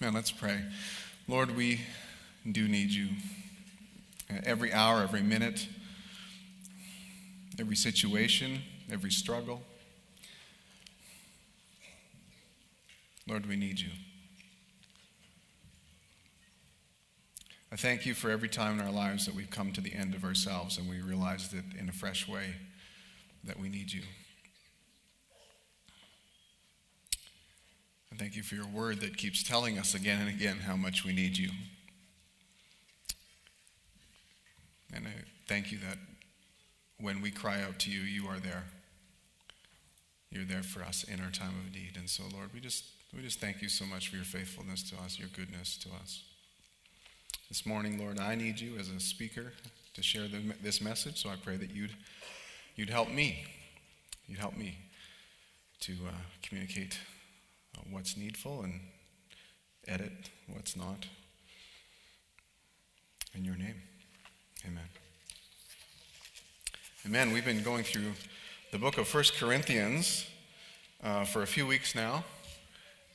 Man, let's pray. Lord, we do need you. Every hour, every minute, every situation, every struggle. Lord, we need you. I thank you for every time in our lives that we've come to the end of ourselves and we realize that in a fresh way that we need you. Thank you for your word that keeps telling us again and again how much we need you. And I thank you that when we cry out to you, you are there. You're there for us in our time of need. And so, Lord, we just, we just thank you so much for your faithfulness to us, your goodness to us. This morning, Lord, I need you as a speaker to share the, this message, so I pray that you'd, you'd help me. You'd help me to uh, communicate what's needful and edit what's not. In your name, amen. Amen. We've been going through the book of First Corinthians uh, for a few weeks now.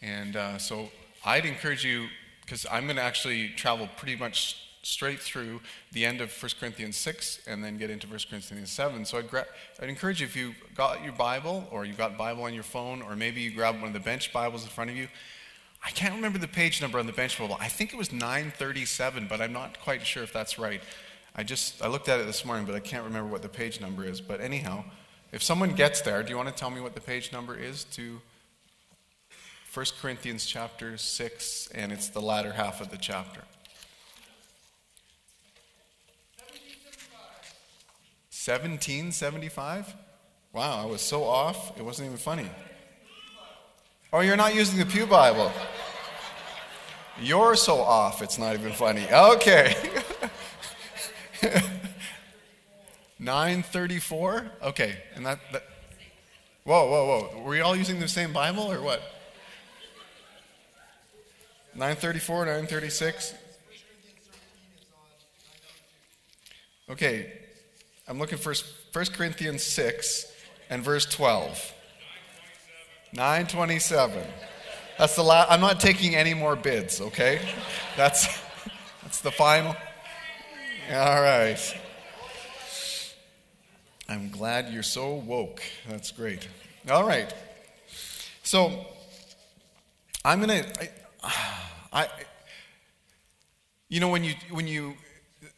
And uh, so I'd encourage you, because I'm going to actually travel pretty much straight through the end of 1 Corinthians 6 and then get into 1 Corinthians 7. So I'd, gra- I'd encourage you, if you got your Bible or you got Bible on your phone, or maybe you grabbed one of the bench Bibles in front of you. I can't remember the page number on the bench Bible. I think it was 937, but I'm not quite sure if that's right. I just I looked at it this morning, but I can't remember what the page number is. But anyhow, if someone gets there, do you want to tell me what the page number is to 1 Corinthians chapter 6 and it's the latter half of the chapter? 1775? Wow, I was so off, it wasn't even funny. Oh, you're not using the Pew Bible. You're so off, it's not even funny. Okay. 934? Okay, and that, that. Whoa, whoa, whoa. Were you all using the same Bible or what? 934, 936? Okay, I'm looking for 1 Corinthians 6 and verse 12. 927. That's the last. I'm not taking any more bids, okay? That's, that's the final. All right. I'm glad you're so woke. That's great. All right. So, I'm going to. I, you know, when you, when you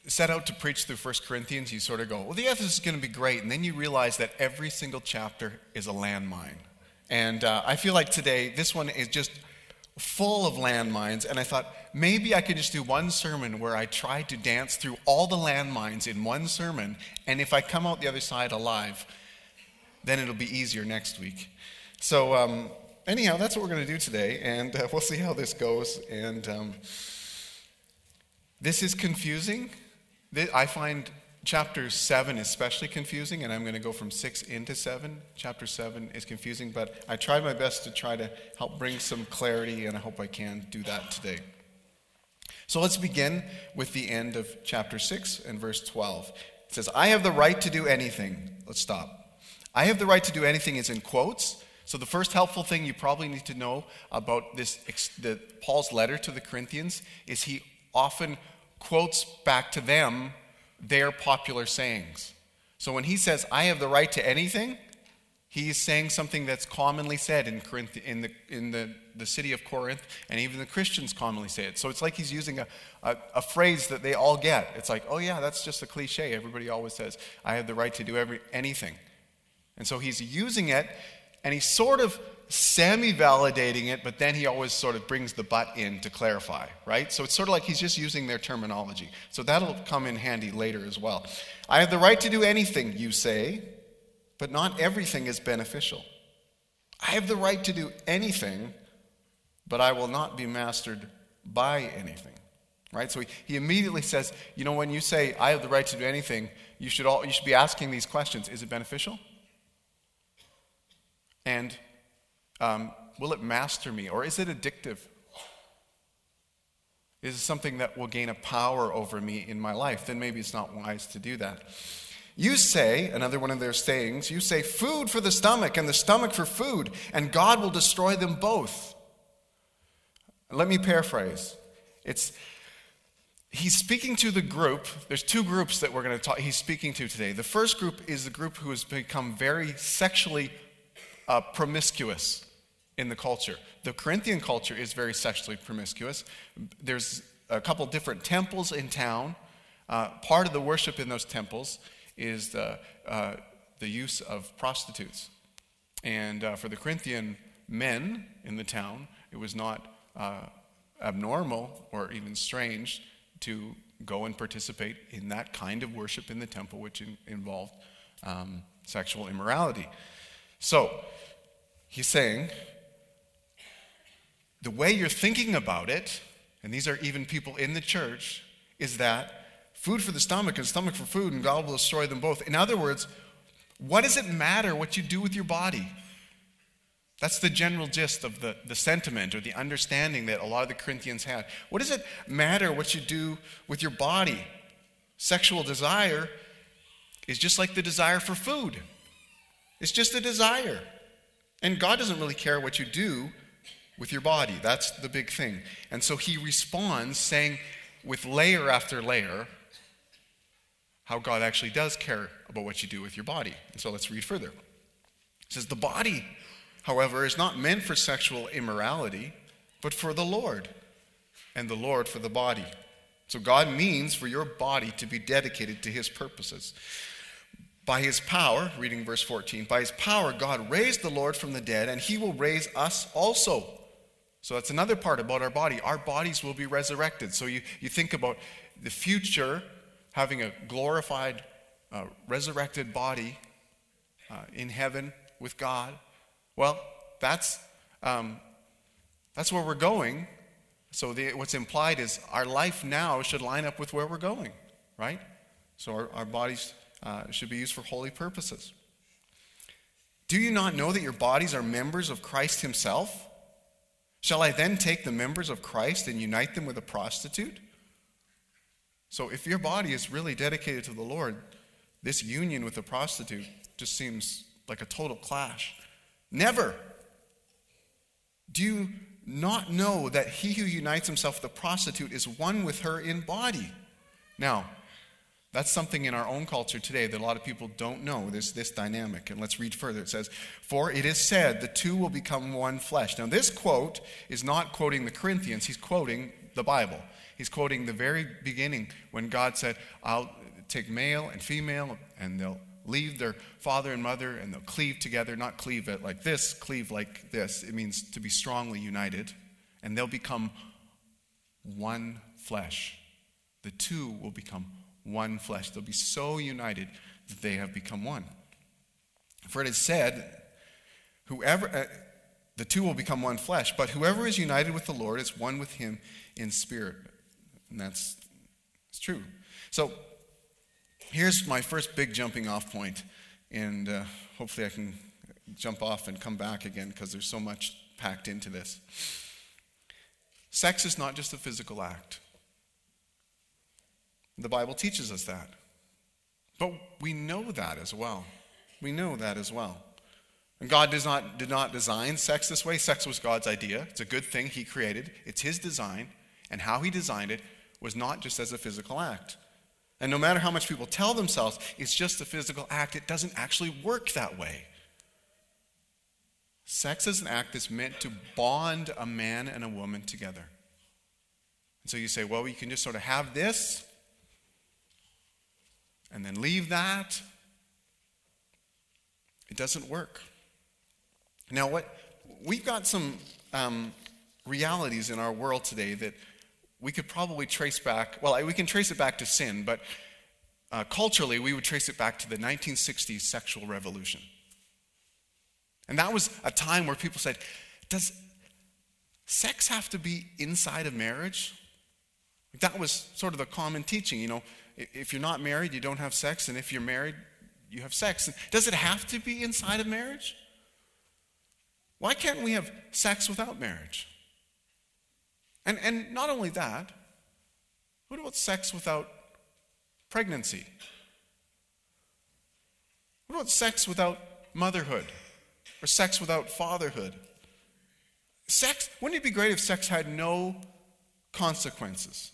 set out to preach through 1 Corinthians, you sort of go, well, the Ephesus is going to be great. And then you realize that every single chapter is a landmine. And uh, I feel like today, this one is just full of landmines. And I thought, maybe I could just do one sermon where I try to dance through all the landmines in one sermon. And if I come out the other side alive, then it'll be easier next week. So, um, anyhow, that's what we're going to do today. And uh, we'll see how this goes. And um, this is confusing. I find chapter 7 especially confusing, and I'm going to go from 6 into 7. Chapter 7 is confusing, but I tried my best to try to help bring some clarity, and I hope I can do that today. So let's begin with the end of chapter 6 and verse 12. It says, I have the right to do anything. Let's stop. I have the right to do anything is in quotes. So the first helpful thing you probably need to know about this the, Paul's letter to the Corinthians is he often quotes back to them their popular sayings. So when he says, I have the right to anything, he's saying something that's commonly said in, Corinth, in, the, in the, the city of Corinth, and even the Christians commonly say it. So it's like he's using a, a, a phrase that they all get. It's like, oh, yeah, that's just a cliche. Everybody always says, I have the right to do every, anything. And so he's using it, and he's sort of semi validating it, but then he always sort of brings the but in to clarify, right? So it's sort of like he's just using their terminology. So that'll come in handy later as well. I have the right to do anything, you say, but not everything is beneficial. I have the right to do anything, but I will not be mastered by anything. Right? So he, he immediately says, you know, when you say, I have the right to do anything, you should, all, you should be asking these questions Is it beneficial? And um, will it master me? Or is it addictive? Is it something that will gain a power over me in my life? Then maybe it's not wise to do that. You say, another one of their sayings, you say, food for the stomach and the stomach for food, and God will destroy them both. let me paraphrase. It's he's speaking to the group. There's two groups that we're going to talk. He's speaking to today. The first group is the group who has become very sexually uh, promiscuous in the culture. The Corinthian culture is very sexually promiscuous. There's a couple different temples in town. Uh, part of the worship in those temples is the, uh, the use of prostitutes. And uh, for the Corinthian men in the town, it was not uh, abnormal or even strange to go and participate in that kind of worship in the temple, which in, involved um, sexual immorality. So, he's saying, the way you're thinking about it, and these are even people in the church, is that food for the stomach and stomach for food, and God will destroy them both. In other words, what does it matter what you do with your body? That's the general gist of the, the sentiment or the understanding that a lot of the Corinthians had. What does it matter what you do with your body? Sexual desire is just like the desire for food, it's just a desire. And God doesn't really care what you do with your body. That's the big thing. And so he responds saying, with layer after layer, how God actually does care about what you do with your body. And so let's read further. It says, The body however, is not meant for sexual immorality, but for the Lord, and the Lord for the body. So God means for your body to be dedicated to his purposes. By his power, reading verse 14, by his power, God raised the Lord from the dead, and he will raise us also. So that's another part about our body. Our bodies will be resurrected. So you, you think about the future having a glorified, uh, resurrected body uh, in heaven with God. Well, that's, um, that's where we're going. So the, what's implied is our life now should line up with where we're going, right? So our, our bodies uh, should be used for holy purposes. Do you not know that your bodies are members of Christ Himself? Shall I then take the members of Christ and unite them with a prostitute? So if your body is really dedicated to the Lord, this union with a prostitute just seems like a total clash. Never. Do you not know that he who unites himself with a prostitute is one with her in body? Now, that's something in our own culture today that a lot of people don't know, this, this dynamic. And let's read further. It says, For it is said, the two will become one flesh. Now, this quote is not quoting the Corinthians, he's quoting the Bible. He's quoting the very beginning when God said, I'll take male and female, and they'll leave their father and mother and they'll cleave together, not cleave it like this, cleave like this. It means to be strongly united, and they'll become one flesh. The two will become one flesh. They'll be so united that they have become one. For it is said, whoever. Uh, the two will become one flesh, but whoever is united with the Lord is one with him in spirit. And that's it's true. So here's my first big jumping off point, and uh, hopefully I can jump off and come back again because there's so much packed into this. Sex is not just a physical act. The Bible teaches us that. But we know that as well. We know that as well. And God does not, did not design sex this way. Sex was God's idea. It's a good thing He created, it's His design. And how He designed it was not just as a physical act. And no matter how much people tell themselves it's just a physical act, it doesn't actually work that way. Sex is an act that's meant to bond a man and a woman together. And so you say, well, you can just sort of have this and then leave that. It doesn't work. Now, what we've got some um, realities in our world today that we could probably trace back, well, we can trace it back to sin, but uh, culturally, we would trace it back to the 1960s sexual revolution. And that was a time where people said, Does sex have to be inside of marriage? That was sort of the common teaching. You know, if you're not married, you don't have sex, and if you're married, you have sex. Does it have to be inside of marriage? Why can't we have sex without marriage? And, and not only that, what about sex without pregnancy? What about sex without motherhood or sex without fatherhood? sex, wouldn't it be great if sex had no consequences?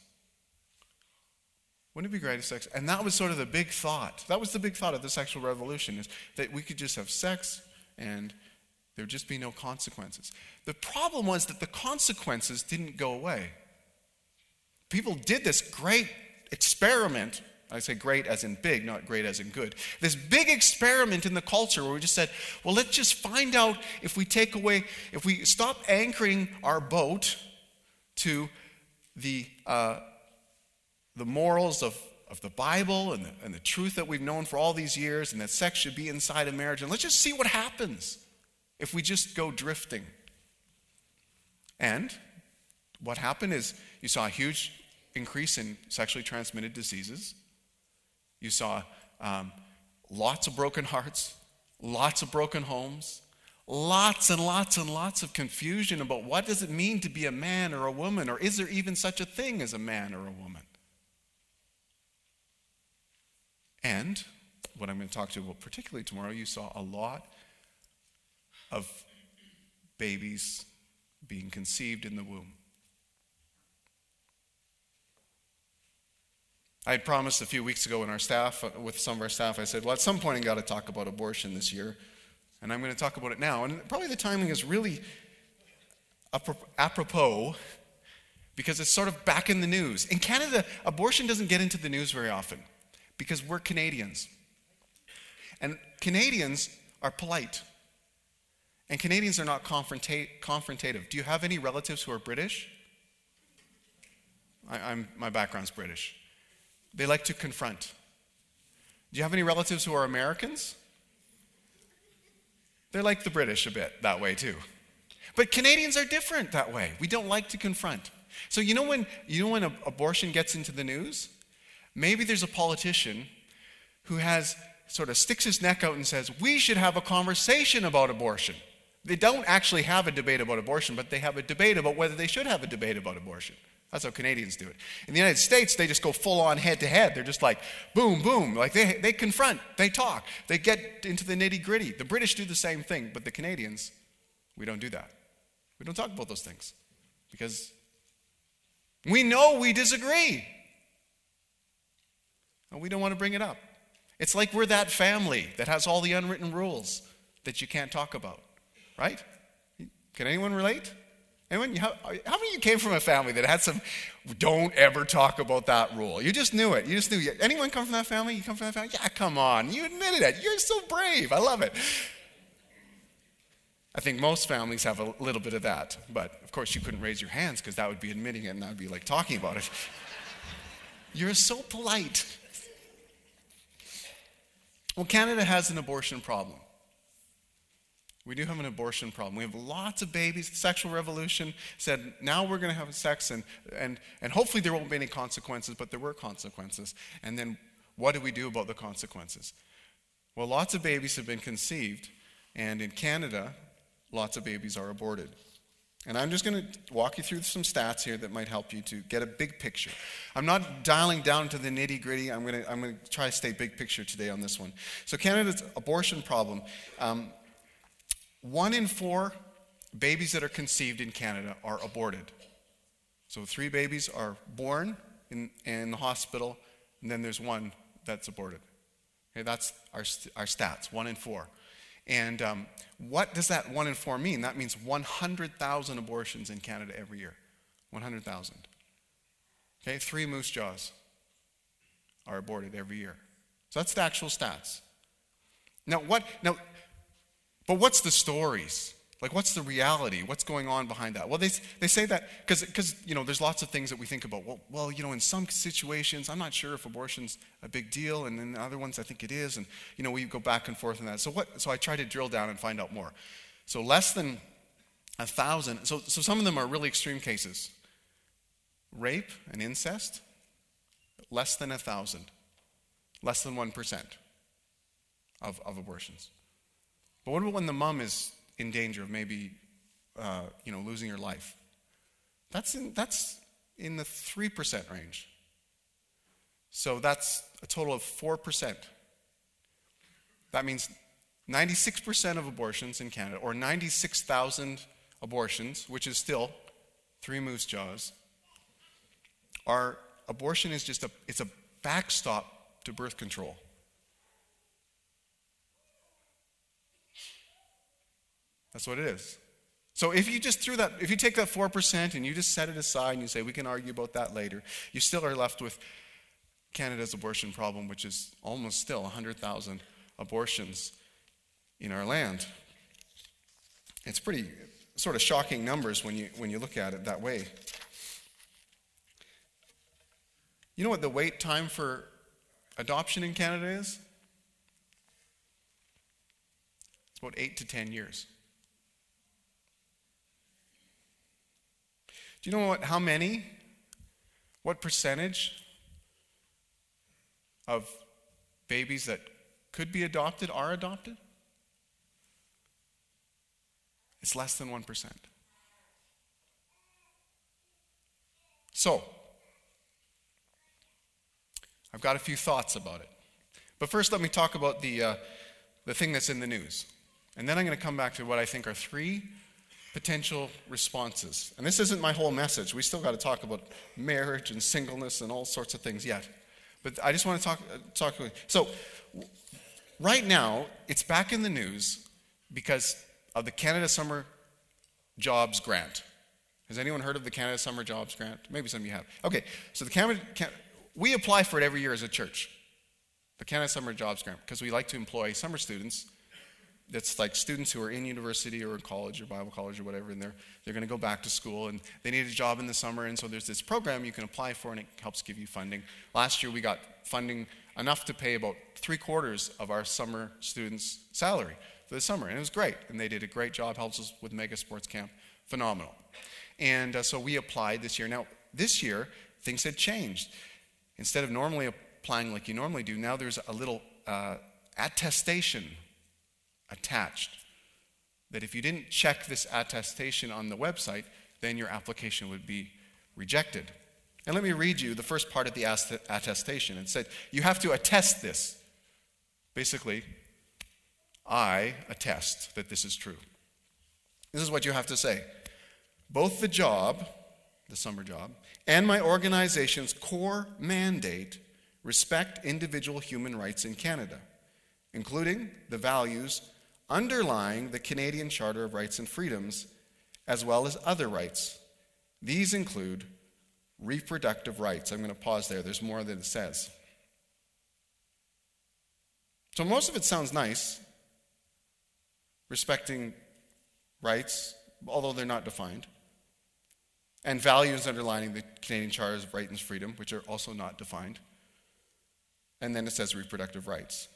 Wouldn't it be great if sex, and that was sort of the big thought. That was the big thought of the sexual revolution is that we could just have sex and there'd just be no consequences. The problem was that the consequences didn't go away. People did this great experiment. I say great as in big, not great as in good. This big experiment in the culture where we just said, well, let's just find out if we take away, if we stop anchoring our boat to the uh, the morals of, of the Bible and the, and the truth that we've known for all these years, and that sex should be inside of marriage. And let's just see what happens if we just go drifting. And what happened is you saw a huge increase in sexually transmitted diseases. You saw um, lots of broken hearts, lots of broken homes, lots and lots and lots of confusion about what does it mean to be a man or a woman, or is there even such a thing as a man or a woman? And what I'm going to talk to you about particularly tomorrow, you saw a lot of babies being conceived in the womb. I had promised a few weeks ago in our staff, uh, with some of our staff, I said, well, at some point I got to talk about abortion this year. And I'm going to talk about it now. And probably the timing is really apropos because it's sort of back in the news. In Canada, abortion doesn't get into the news very often because we're Canadians. And Canadians are polite. And Canadians are not confronta- confrontative. Do you have any relatives who are British? I, am my background's British. They like to confront. Do you have any relatives who are Americans? They're like the British a bit that way too. But Canadians are different that way. We don't like to confront. So you know when you know when abortion gets into the news? Maybe there's a politician who has sort of sticks his neck out and says, We should have a conversation about abortion. They don't actually have a debate about abortion, but they have a debate about whether they should have a debate about abortion. That's how Canadians do it. In the United States, they just go full on head to head. They're just like boom, boom. Like they, they confront, they talk, they get into the nitty gritty. The British do the same thing, but the Canadians, we don't do that. We don't talk about those things because we know we disagree. And we don't want to bring it up. It's like we're that family that has all the unwritten rules that you can't talk about, right? Can anyone relate? Anyone? How, how many of you came from a family that had some, don't ever talk about that rule? You just knew it. You just knew. Anyone come from that family? You come from that family? Yeah, come on. You admitted it. You're so brave. I love it. I think most families have a little bit of that. But of course, you couldn't raise your hands because that would be admitting it and that would be like talking about it. You're so polite. Well, Canada has an abortion problem. We do have an abortion problem. We have lots of babies. The sexual revolution said, now we're going to have sex, and, and, and hopefully there won't be any consequences, but there were consequences. And then what do we do about the consequences? Well, lots of babies have been conceived, and in Canada, lots of babies are aborted. And I'm just going to walk you through some stats here that might help you to get a big picture. I'm not dialing down to the nitty gritty. I'm going to, I'm going to try to stay big picture today on this one. So, Canada's abortion problem um, one in four babies that are conceived in Canada are aborted. So, three babies are born in, in the hospital, and then there's one that's aborted. Okay, that's our, our stats, one in four. And um, what does that one in four mean? That means 100,000 abortions in Canada every year. 100,000. Okay, three Moose Jaws are aborted every year. So that's the actual stats. Now, what, now, but what's the stories? Like, what's the reality? What's going on behind that? Well, they, they say that because, you know, there's lots of things that we think about. Well, well, you know, in some situations, I'm not sure if abortion's a big deal, and in other ones, I think it is. And, you know, we go back and forth on that. So, what, so I try to drill down and find out more. So, less than a thousand. So, so some of them are really extreme cases rape and incest, less than a thousand, less than 1% of, of abortions. But what about when the mom is in danger of maybe, uh, you know, losing your life. That's in, that's in the 3% range. So that's a total of 4%. That means 96% of abortions in Canada, or 96,000 abortions, which is still three Moose Jaws, are abortion is just a it's a backstop to birth control. That's what it is. So if you just threw that, if you take that 4% and you just set it aside and you say, we can argue about that later, you still are left with Canada's abortion problem, which is almost still 100,000 abortions in our land. It's pretty sort of shocking numbers when you, when you look at it that way. You know what the wait time for adoption in Canada is? It's about eight to 10 years. You know what, how many, what percentage of babies that could be adopted are adopted? It's less than 1%. So, I've got a few thoughts about it. But first, let me talk about the, uh, the thing that's in the news. And then I'm going to come back to what I think are three potential responses. And this isn't my whole message. We still got to talk about marriage and singleness and all sorts of things yet. But I just want to talk. Uh, talk so, right now, it's back in the news because of the Canada Summer Jobs Grant. Has anyone heard of the Canada Summer Jobs Grant? Maybe some of you have. Okay, so the Canada, we apply for it every year as a church, the Canada Summer Jobs Grant, because we like to employ summer students that's like students who are in university or in college or Bible college or whatever, and they're, they're going to go back to school and they need a job in the summer. And so there's this program you can apply for and it helps give you funding. Last year we got funding enough to pay about three quarters of our summer students' salary for the summer. And it was great. And they did a great job, helps us with Mega Sports Camp. Phenomenal. And uh, so we applied this year. Now, this year, things had changed. Instead of normally applying like you normally do, now there's a little uh, attestation attached. That if you didn't check this attestation on the website, then your application would be rejected. And let me read you the first part of the attestation. It said, You have to attest this. Basically, I attest that this is true. This is what you have to say. Both the job, the summer job, and my organization's core mandate respect individual human rights in Canada, including the values underlying the Canadian Charter of Rights and Freedoms, as well as other rights. These include reproductive rights. I'm going to pause there, there's more that it says. So, most of it sounds nice, respecting rights, although they're not defined, and values underlining the Canadian Charter of Rights and Freedom, which are also not defined. And then it says reproductive rights.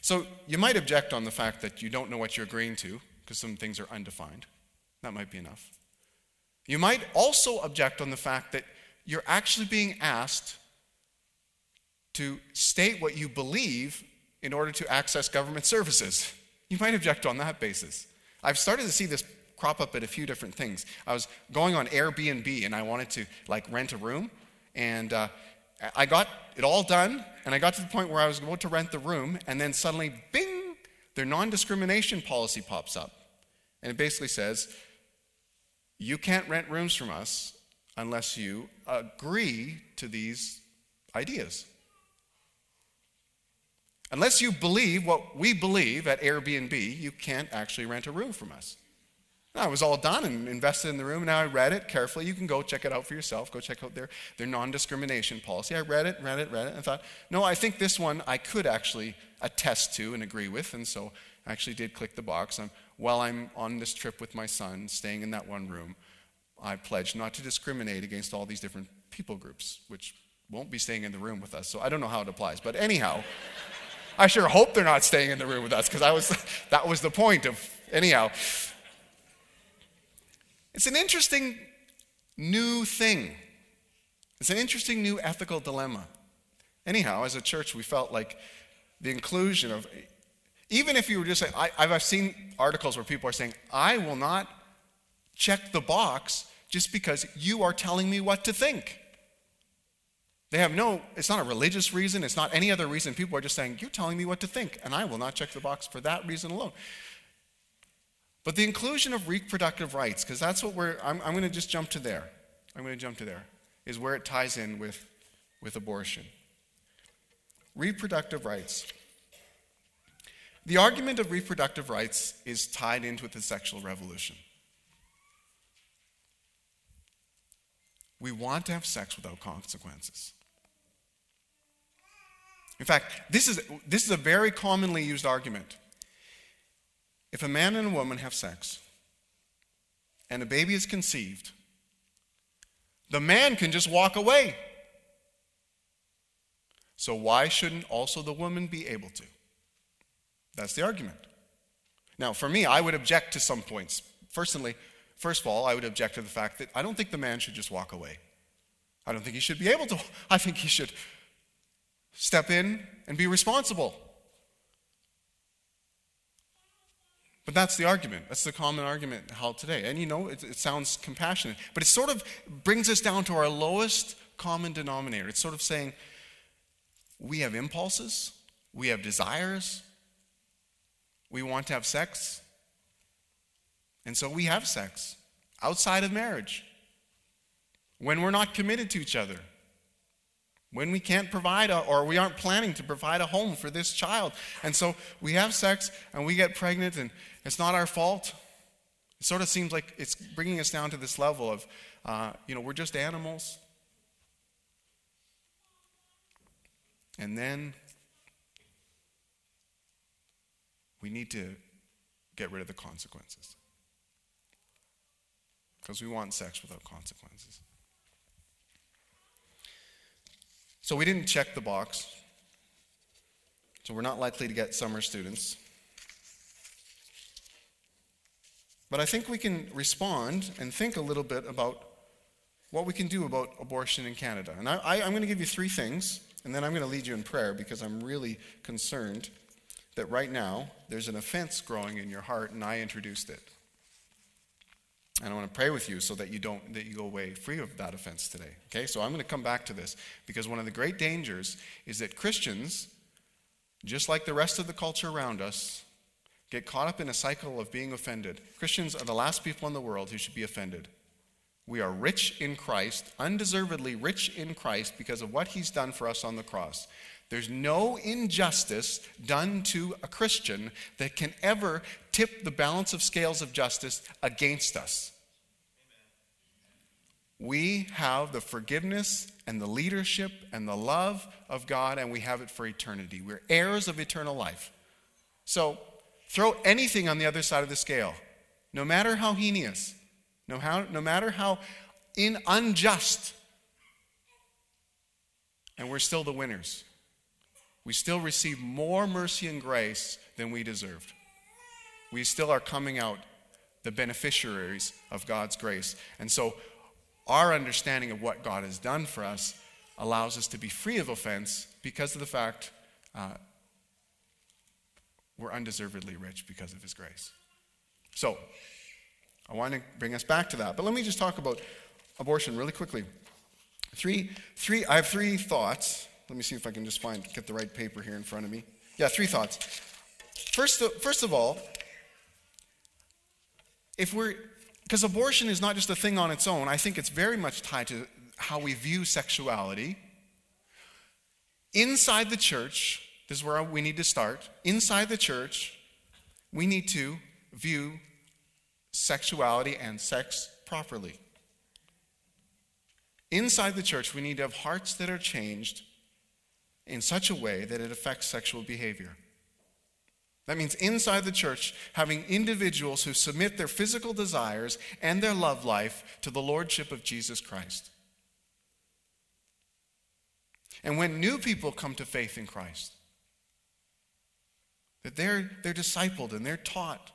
So you might object on the fact that you don't know what you're agreeing to, because some things are undefined. That might be enough. You might also object on the fact that you're actually being asked to state what you believe in order to access government services. You might object on that basis. I've started to see this crop up at a few different things. I was going on Airbnb and I wanted to like rent a room, and uh, I got it all done, and I got to the point where I was about to rent the room, and then suddenly, bing, their non discrimination policy pops up. And it basically says, You can't rent rooms from us unless you agree to these ideas. Unless you believe what we believe at Airbnb, you can't actually rent a room from us. I was all done and invested in the room. Now I read it carefully. You can go check it out for yourself. Go check out their, their non discrimination policy. I read it, read it, read it, and thought, no, I think this one I could actually attest to and agree with. And so I actually did click the box. I'm, while I'm on this trip with my son, staying in that one room, I pledge not to discriminate against all these different people groups, which won't be staying in the room with us. So I don't know how it applies. But anyhow, I sure hope they're not staying in the room with us because was, that was the point of, anyhow. It's an interesting new thing. It's an interesting new ethical dilemma. Anyhow, as a church, we felt like the inclusion of, even if you were just saying, I, I've seen articles where people are saying, I will not check the box just because you are telling me what to think. They have no, it's not a religious reason, it's not any other reason. People are just saying, You're telling me what to think, and I will not check the box for that reason alone. But the inclusion of reproductive rights, because that's what we're, I'm, I'm going to just jump to there. I'm going to jump to there, is where it ties in with, with abortion. Reproductive rights. The argument of reproductive rights is tied into the sexual revolution. We want to have sex without consequences. In fact, this is, this is a very commonly used argument. If a man and a woman have sex and a baby is conceived, the man can just walk away. So, why shouldn't also the woman be able to? That's the argument. Now, for me, I would object to some points. Firstly, first of all, I would object to the fact that I don't think the man should just walk away. I don't think he should be able to. I think he should step in and be responsible. But that's the argument. That's the common argument held today. And you know, it, it, sounds compassionate, but it sort of brings us down to our lowest common denominator. It's sort of saying we have impulses, we have desires, we want to have sex, and so we have sex outside of marriage when we're not committed to each other when we can't provide a, or we aren't planning to provide a home for this child. And so we have sex and we get pregnant and it's not our fault. It sort of seems like it's bringing us down to this level of, uh, you know, we're just animals. And then we need to get rid of the consequences. Because we want sex without consequences. So we didn't check the box. So we're not likely to get summer students. But I think we can respond and think a little bit about what we can do about abortion in Canada. And I, am going to give you three things, and then I'm going to lead you in prayer because I'm really concerned that right now there's an offense growing in your heart, and I introduced it. And I want to pray with you so that you don't that you go away free of that offense today. Okay? So I'm going to come back to this because one of the great dangers is that Christians, just like the rest of the culture around us, get caught up in a cycle of being offended. Christians are the last people in the world who should be offended. We are rich in Christ, undeservedly rich in Christ because of what he's done for us on the cross. There's no injustice done to a Christian that can ever tip the balance of scales of justice against us. We have the forgiveness and the leadership and the love of God, and we have it for eternity. We're heirs of eternal life. So throw anything on the other side of the scale, no matter how heinous, no, how, no matter how in unjust, and we're still the winners we still receive more mercy and grace than we deserved. We still are coming out the beneficiaries of God's grace. And so, our understanding of what God has done for us allows us to be free of offense because of the fact uh, we're undeservedly rich because of His grace. So, I want to bring us back to that. But let me just talk about abortion really quickly. Three, three, I have three thoughts let me see if I can just find, get the right paper here in front of me. Yeah, three thoughts. First, uh, first of all, if we're, because abortion is not just a thing on its own, I think it's very much tied to how we view sexuality. Inside the church, this is where we need to start. Inside the church, we need to view sexuality and sex properly. Inside the church, we need to have hearts that are changed in such a way that it affects sexual behavior. That means inside the church, having individuals who submit their physical desires and their love life to the lordship of Jesus Christ. And when new people come to faith in Christ, that they're, they're discipled and they're taught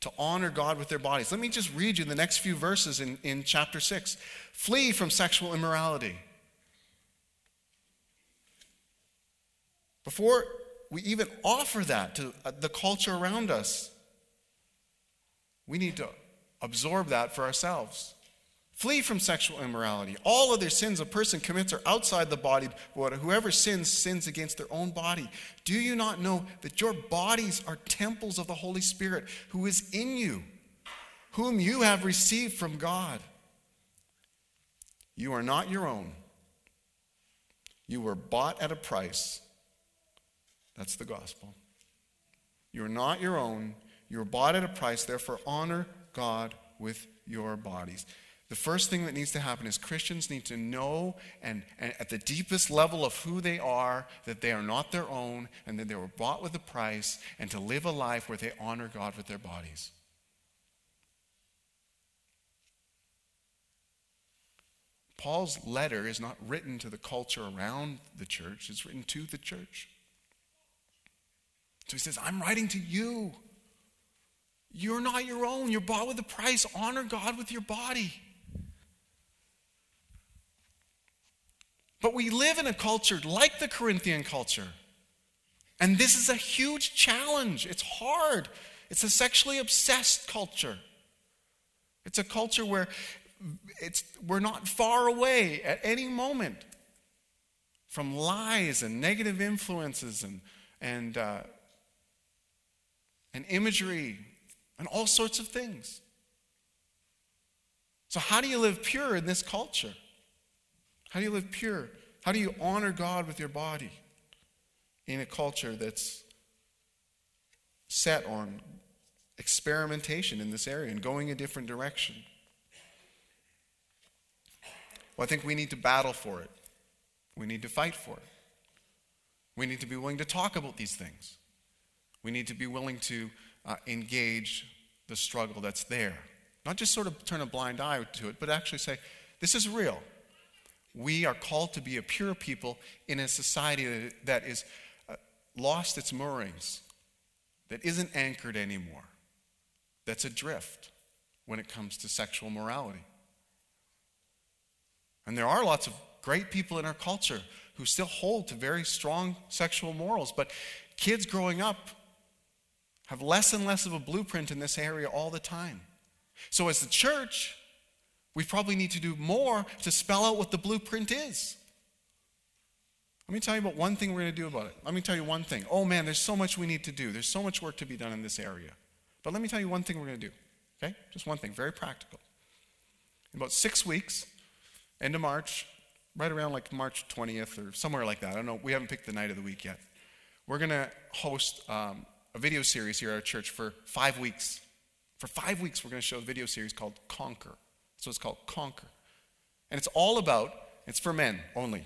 to honor God with their bodies. Let me just read you the next few verses in, in chapter 6. Flee from sexual immorality. Before we even offer that to uh, the culture around us, we need to absorb that for ourselves. Flee from sexual immorality. All other sins a person commits are outside the body, but whoever sins, sins against their own body. Do you not know that your bodies are temples of the Holy Spirit who is in you, whom you have received from God? You are not your own. You were bought at a price. That's the gospel. You are not your own. You were bought at a price. Therefore, honor God with your bodies. The first thing that needs to happen is Christians need to know and, and, at the deepest level of who they are that they are not their own and that they were bought with a price and to live a life where they honor God with their bodies. Paul's letter is not written to the culture around the church, it's written to the church. So he says, I'm writing to you. You're not your own. You're bought with a price. Honor God with your body. But we live in a culture like the Corinthian culture. And this is a huge challenge. It's hard. It's a sexually obsessed culture. It's a culture where it's, we're not far away at any moment from lies and negative influences and, and, uh, and imagery and all sorts of things. So, how do you live pure in this culture? How do you live pure? How do you honor God with your body in a culture that's set on experimentation in this area and going a different direction? Well, I think we need to battle for it. We need to fight for it. We need to be willing to talk about these things. We need to be willing to uh, engage the struggle that's there. Not just sort of turn a blind eye to it, but actually say, this is real we are called to be a pure people in a society that is uh, lost its moorings, that isn't anchored anymore, that's adrift when it comes to sexual morality. And there are lots of great people in our culture who still hold to very strong sexual morals, but kids growing up have less and less of a blueprint in this area all the time. So, as the church, we probably need to do more to spell out what the blueprint is. Let me tell you about one thing we're going to do about it. Let me tell you one thing. Oh man, there's so much we need to do. There's so much work to be done in this area. But let me tell you one thing we're going to do. Okay? Just one thing, very practical. In about six weeks, end of March, right around like March 20th or somewhere like that. I don't know. We haven't picked the night of the week yet. We're going to host um, a video series here at our church for five weeks. For five weeks, we're going to show a video series called Conquer. So it's called Conquer. And it's all about, it's for men only.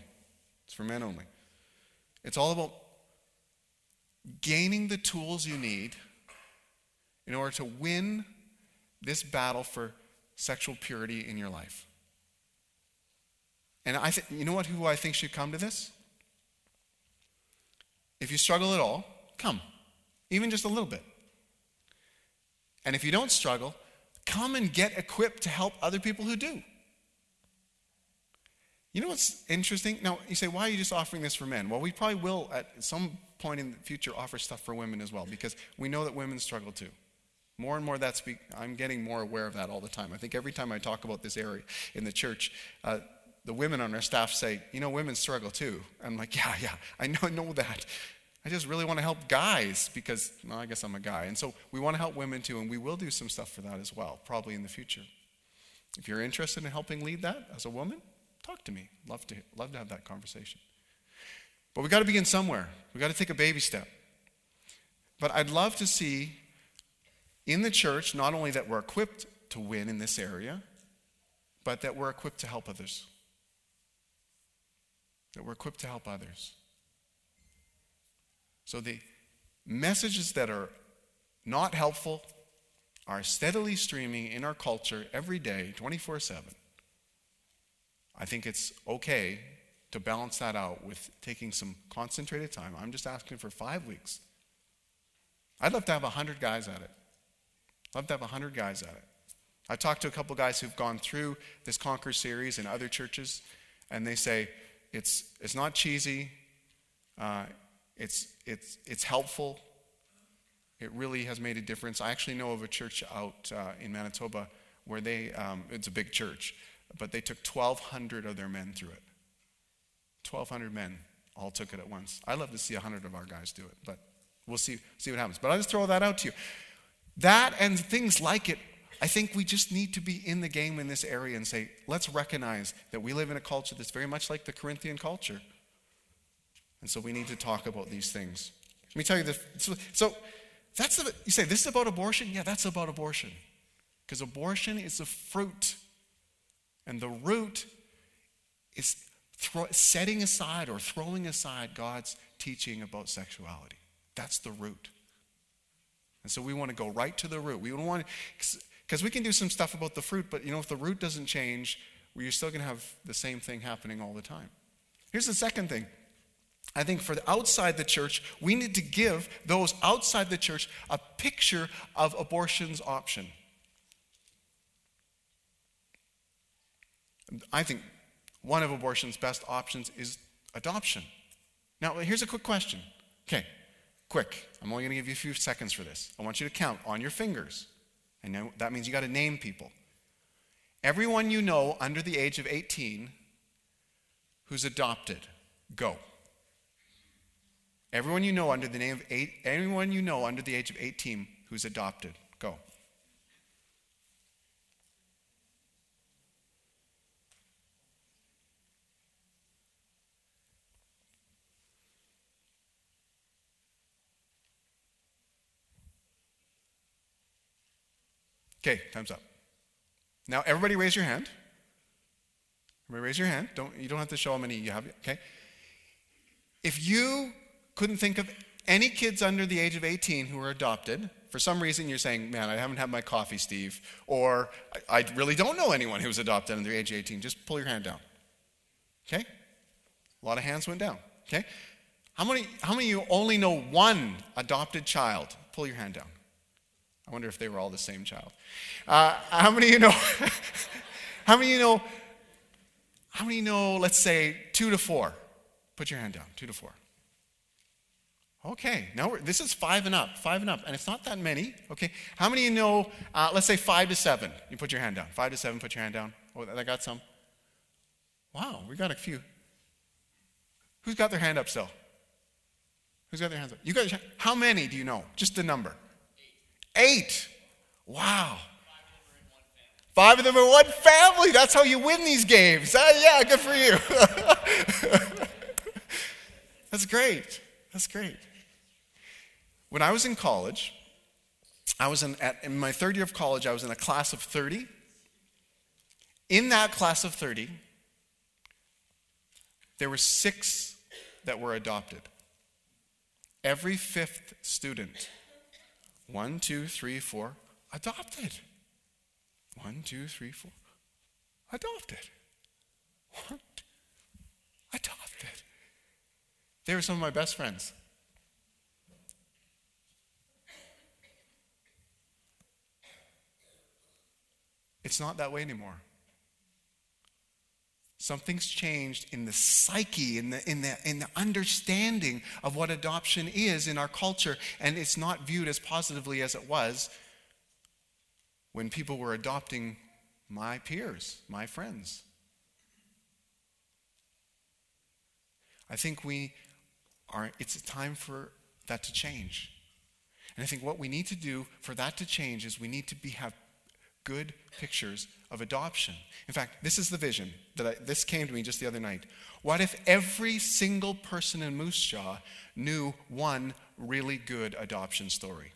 It's for men only. It's all about gaining the tools you need in order to win this battle for sexual purity in your life. And I think, you know what, who I think should come to this? If you struggle at all, come, even just a little bit. And if you don't struggle, Come and get equipped to help other people who do. You know what's interesting? Now, you say, why are you just offering this for men? Well, we probably will at some point in the future offer stuff for women as well because we know that women struggle too. More and more that's, be, I'm getting more aware of that all the time. I think every time I talk about this area in the church, uh, the women on our staff say, you know, women struggle too. I'm like, yeah, yeah, I know, I know that. I just really want to help guys because, well, I guess I'm a guy. And so we want to help women too, and we will do some stuff for that as well, probably in the future. If you're interested in helping lead that as a woman, talk to me. Love to, love to have that conversation. But we got to begin somewhere. We got to take a baby step. But I'd love to see in the church not only that we're equipped to win in this area, but that we're equipped to help others. That we're equipped to help others. So the messages that are not helpful are steadily streaming in our culture every day, 24 7. I think it's okay to balance that out with taking some concentrated time. I'm just asking for five weeks. I'd love to have 100 guys at it. Love to have 100 guys at it. I talked to a couple guys who've gone through this Conquer series in other churches, and they say it's, it's not cheesy, uh, it's, it's, it's helpful. It really has made a difference. I actually know of a church out uh, in Manitoba where they, um, it's a big church, but they took 1,200 of their men through it. 1,200 men all took it at once. I'd love to see 100 of our guys do it, but we'll see, see what happens. But I'll just throw that out to you. That and things like it, I think we just need to be in the game in this area and say, let's recognize that we live in a culture that's very much like the Corinthian culture. And so we need to talk about these things. Let me tell you this. So, so that's the, you say, this is about abortion? Yeah, that's about abortion. Because abortion is a fruit. And the root is throw, setting aside or throwing aside God's teaching about sexuality. That's the root. And so we want to go right to the root. We want because we can do some stuff about the fruit, but you know, if the root doesn't change, we're still going to have the same thing happening all the time. Here's the second thing. I think for the outside the church, we need to give those outside the church a picture of abortion's option. I think one of abortion's best options is adoption. Now, here's a quick question. Okay, quick. I'm only going to give you a few seconds for this. I want you to count on your fingers. And that means you got to name people. Everyone you know under the age of 18 who's adopted, go. Everyone you know under the name of eight, anyone you know under the age of 18 who's adopted, go. Okay, time's up. Now, everybody raise your hand. Everybody raise your hand. Don't, you don't have to show how many you have. Okay? If you couldn't think of any kids under the age of 18 who were adopted, for some reason you're saying, man, I haven't had my coffee, Steve, or I, really don't know anyone who was adopted under the age of 18, just pull your hand down. Okay? A lot of hands went down. Okay? How many, how many of you only know one adopted child? Pull your hand down. I wonder if they were all the same child. Uh, how many of you know? how many of you know? How many know? Let's say two to four. Put your hand down. Two to four. Okay, now this is five and up, five and up, and it's not that many. Okay, how many you know? Uh, let's say five to seven. You put your hand down. Five to seven. Put your hand down. Oh, I got some. Wow, we got a few. Who's got their hand up still? Who's got their hands up? You got. How many do you know? Just the number. Eight. Wow. Five of them are one family. That's how you win these games. Uh, yeah, good for you. That's great. That's great. When I was in college, I was in, at, in my third year of college, I was in a class of 30. In that class of 30, there were six that were adopted. Every fifth student one, two, three, four, adopted. One, two, three, four, adopted. What? Adopted. They were some of my best friends. It's not that way anymore. Something's changed in the psyche, in the, in, the, in the understanding of what adoption is in our culture, and it's not viewed as positively as it was when people were adopting my peers, my friends. I think we are, it's a time for that to change. And I think what we need to do for that to change is we need to be, have good pictures of adoption. In fact, this is the vision that I, this came to me just the other night. What if every single person in Moose Jaw knew one really good adoption story?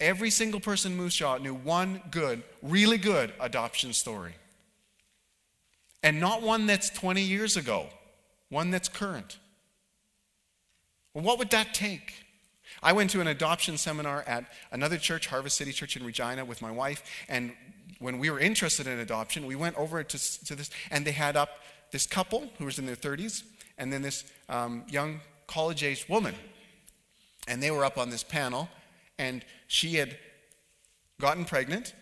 Every single person in Moose Jaw knew one good, really good adoption story. And not one that's 20 years ago, one that's current. Well, what would that take? I went to an adoption seminar at another church, Harvest City Church in Regina, with my wife. And when we were interested in adoption, we went over to, to this, and they had up this couple who was in their 30s, and then this um, young college aged woman. And they were up on this panel, and she had gotten pregnant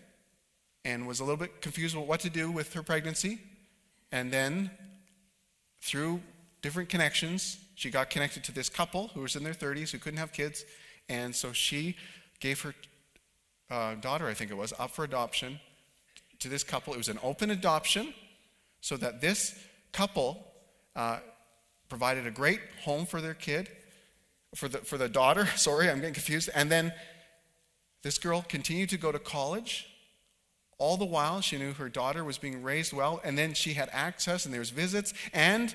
and was a little bit confused about what to do with her pregnancy. And then, through different connections, she got connected to this couple who was in their 30s who couldn't have kids. And so she gave her uh, daughter, I think it was, up for adoption to this couple. It was an open adoption so that this couple uh, provided a great home for their kid, for the, for the daughter. Sorry, I'm getting confused. And then this girl continued to go to college. All the while, she knew her daughter was being raised well, and then she had access, and there was visits. And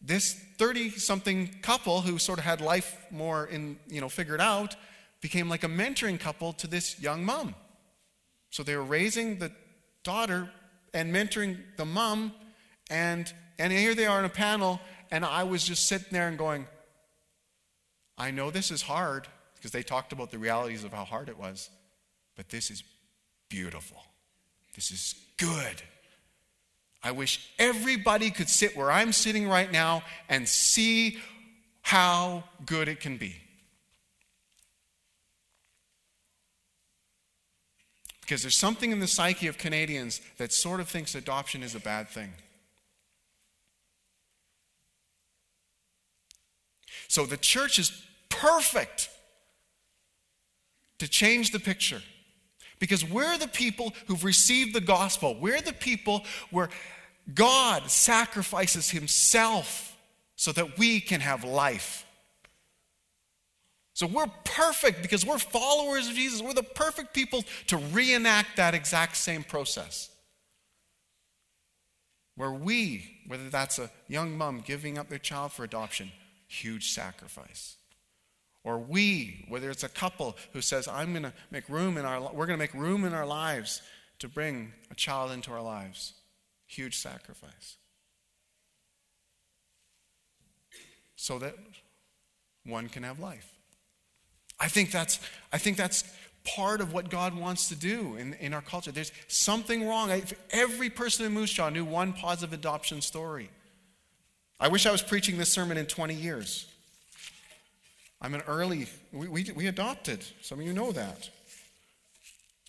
this 30 something couple who sort of had life more in, you know, figured out became like a mentoring couple to this young mom. So they were raising the daughter and mentoring the mom, and, and here they are in a panel, and I was just sitting there and going, I know this is hard, because they talked about the realities of how hard it was, but this is beautiful. This is good. I wish everybody could sit where I'm sitting right now and see how good it can be. Because there's something in the psyche of Canadians that sort of thinks adoption is a bad thing. So the church is perfect to change the picture. Because we're the people who've received the gospel. We're the people where God sacrifices himself so that we can have life. So we're perfect because we're followers of Jesus. We're the perfect people to reenact that exact same process. Where we, whether that's a young mom giving up their child for adoption, huge sacrifice. Or we, whether it's a couple who says, I'm going to make room in our, we're going to make room in our lives to bring a child into our lives. Huge sacrifice. So that one can have life. I think that's, I think that's part of what God wants to do in, in our culture. There's something wrong. If every person in Moose Jaw knew one positive adoption story. I wish I was preaching this sermon in 20 years. I'm an early, we, we, we adopted. Some of you know that.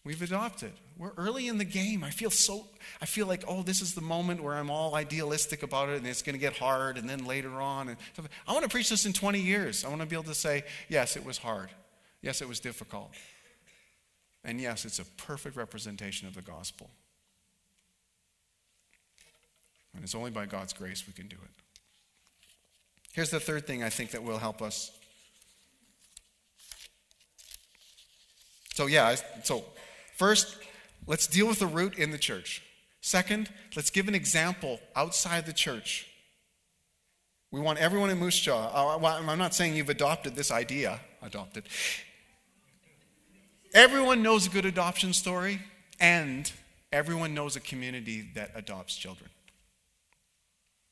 We've adopted. We're early in the game. I feel so, I feel like, oh, this is the moment where I'm all idealistic about it and it's going to get hard and then later on. And stuff. I want to preach this in 20 years. I want to be able to say, yes, it was hard. Yes, it was difficult. And yes, it's a perfect representation of the gospel. And it's only by God's grace we can do it. Here's the third thing I think that will help us. So, yeah, so First, let's deal with the root in the church. Second, let's give an example outside the church. We want everyone in Moose Jaw. Uh, I'm not saying you've adopted this idea, adopted. Everyone knows a good adoption story, and everyone knows a community that adopts children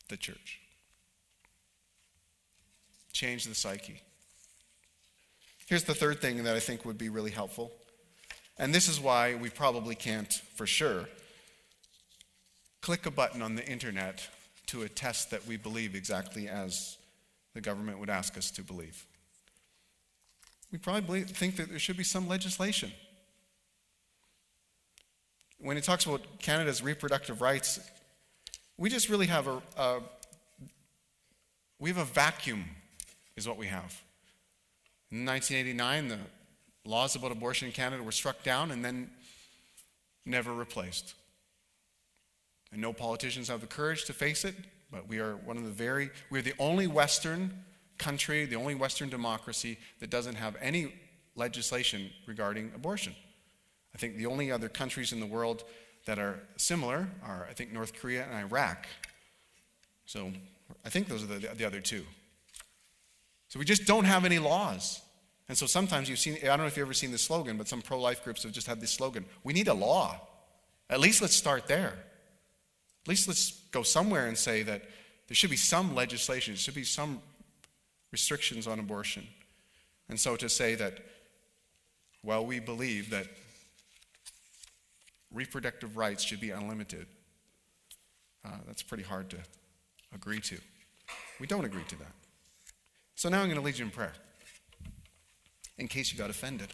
the church. Change the psyche. Here's the third thing that I think would be really helpful and this is why we probably can't, for sure, click a button on the internet to attest that we believe exactly as the government would ask us to believe. We probably think that there should be some legislation. When it talks about Canada's reproductive rights, we just really have a, a we have a vacuum, is what we have. In 1989, the laws about abortion in Canada were struck down and then never replaced. And no politicians have the courage to face it, but we are one of the very, we're the only Western country, the only Western democracy that doesn't have any legislation regarding abortion. I think the only other countries in the world that are similar are, I think, North Korea and Iraq. So I think those are the, the other two. So we just don't have any laws. And so sometimes you've seen, I don't know if you've ever seen this slogan, but some pro life groups have just had this slogan we need a law. At least let's start there. At least let's go somewhere and say that there should be some legislation, there should be some restrictions on abortion. And so to say that, well, we believe that reproductive rights should be unlimited, uh, that's pretty hard to agree to. We don't agree to that. So now I'm going to lead you in prayer in case you got offended.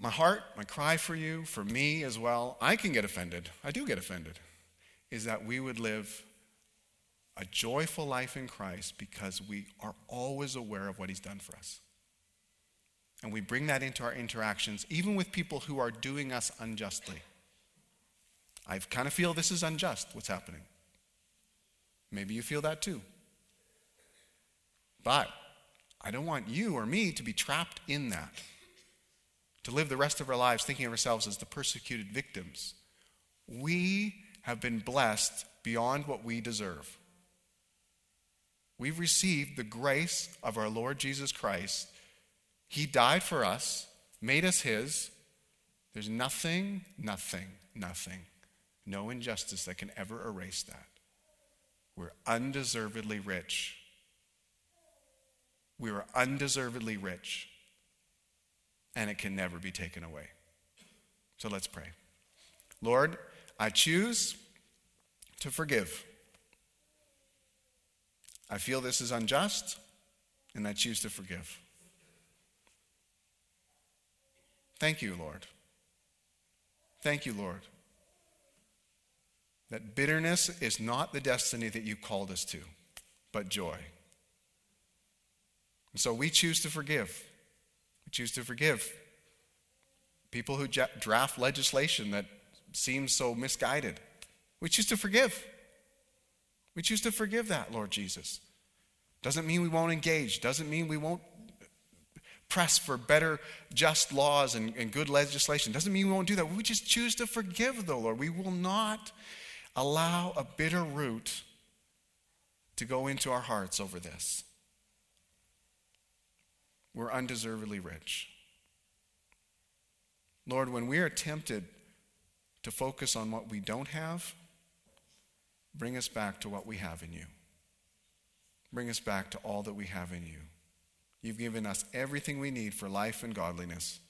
My heart, my cry for you, for me as well, I can get offended. I do get offended. Is that we would live a joyful life in Christ because we are always aware of what He's done for us. And we bring that into our interactions, even with people who are doing us unjustly. I kind of feel this is unjust, what's happening. Maybe you feel that too. But I don't want you or me to be trapped in that, to live the rest of our lives thinking of ourselves as the persecuted victims. We have been blessed beyond what we deserve. We've received the grace of our Lord Jesus Christ. He died for us, made us His. There's nothing, nothing, nothing, no injustice that can ever erase that. We're undeservedly rich. We are undeservedly rich, and it can never be taken away. So let's pray. Lord, I choose to forgive. I feel this is unjust, and I choose to forgive. Thank you, Lord. Thank you, Lord. That bitterness is not the destiny that you called us to, but joy. And so we choose to forgive. We choose to forgive people who draft legislation that seems so misguided. We choose to forgive. We choose to forgive that, Lord Jesus. Doesn't mean we won't engage, doesn't mean we won't press for better, just laws and, and good legislation. Doesn't mean we won't do that. We just choose to forgive, though, Lord. We will not allow a bitter root to go into our hearts over this. We're undeservedly rich. Lord, when we are tempted to focus on what we don't have, bring us back to what we have in you. Bring us back to all that we have in you. You've given us everything we need for life and godliness.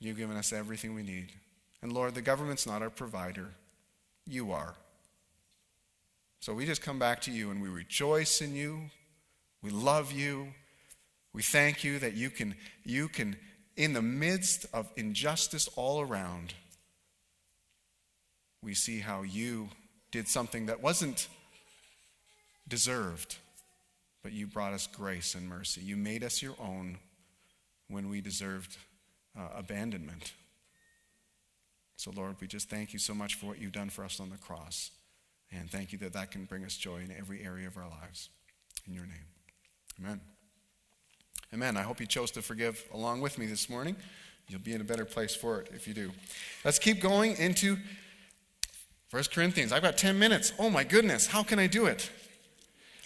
You've given us everything we need. And Lord, the government's not our provider, you are. So we just come back to you and we rejoice in you. We love you. We thank you that you can, you can, in the midst of injustice all around, we see how you did something that wasn't deserved, but you brought us grace and mercy. You made us your own when we deserved uh, abandonment. So, Lord, we just thank you so much for what you've done for us on the cross. And thank you that that can bring us joy in every area of our lives. In your name. Amen. Amen. I hope you chose to forgive along with me this morning. You'll be in a better place for it if you do. Let's keep going into 1 Corinthians. I've got 10 minutes. Oh my goodness, how can I do it?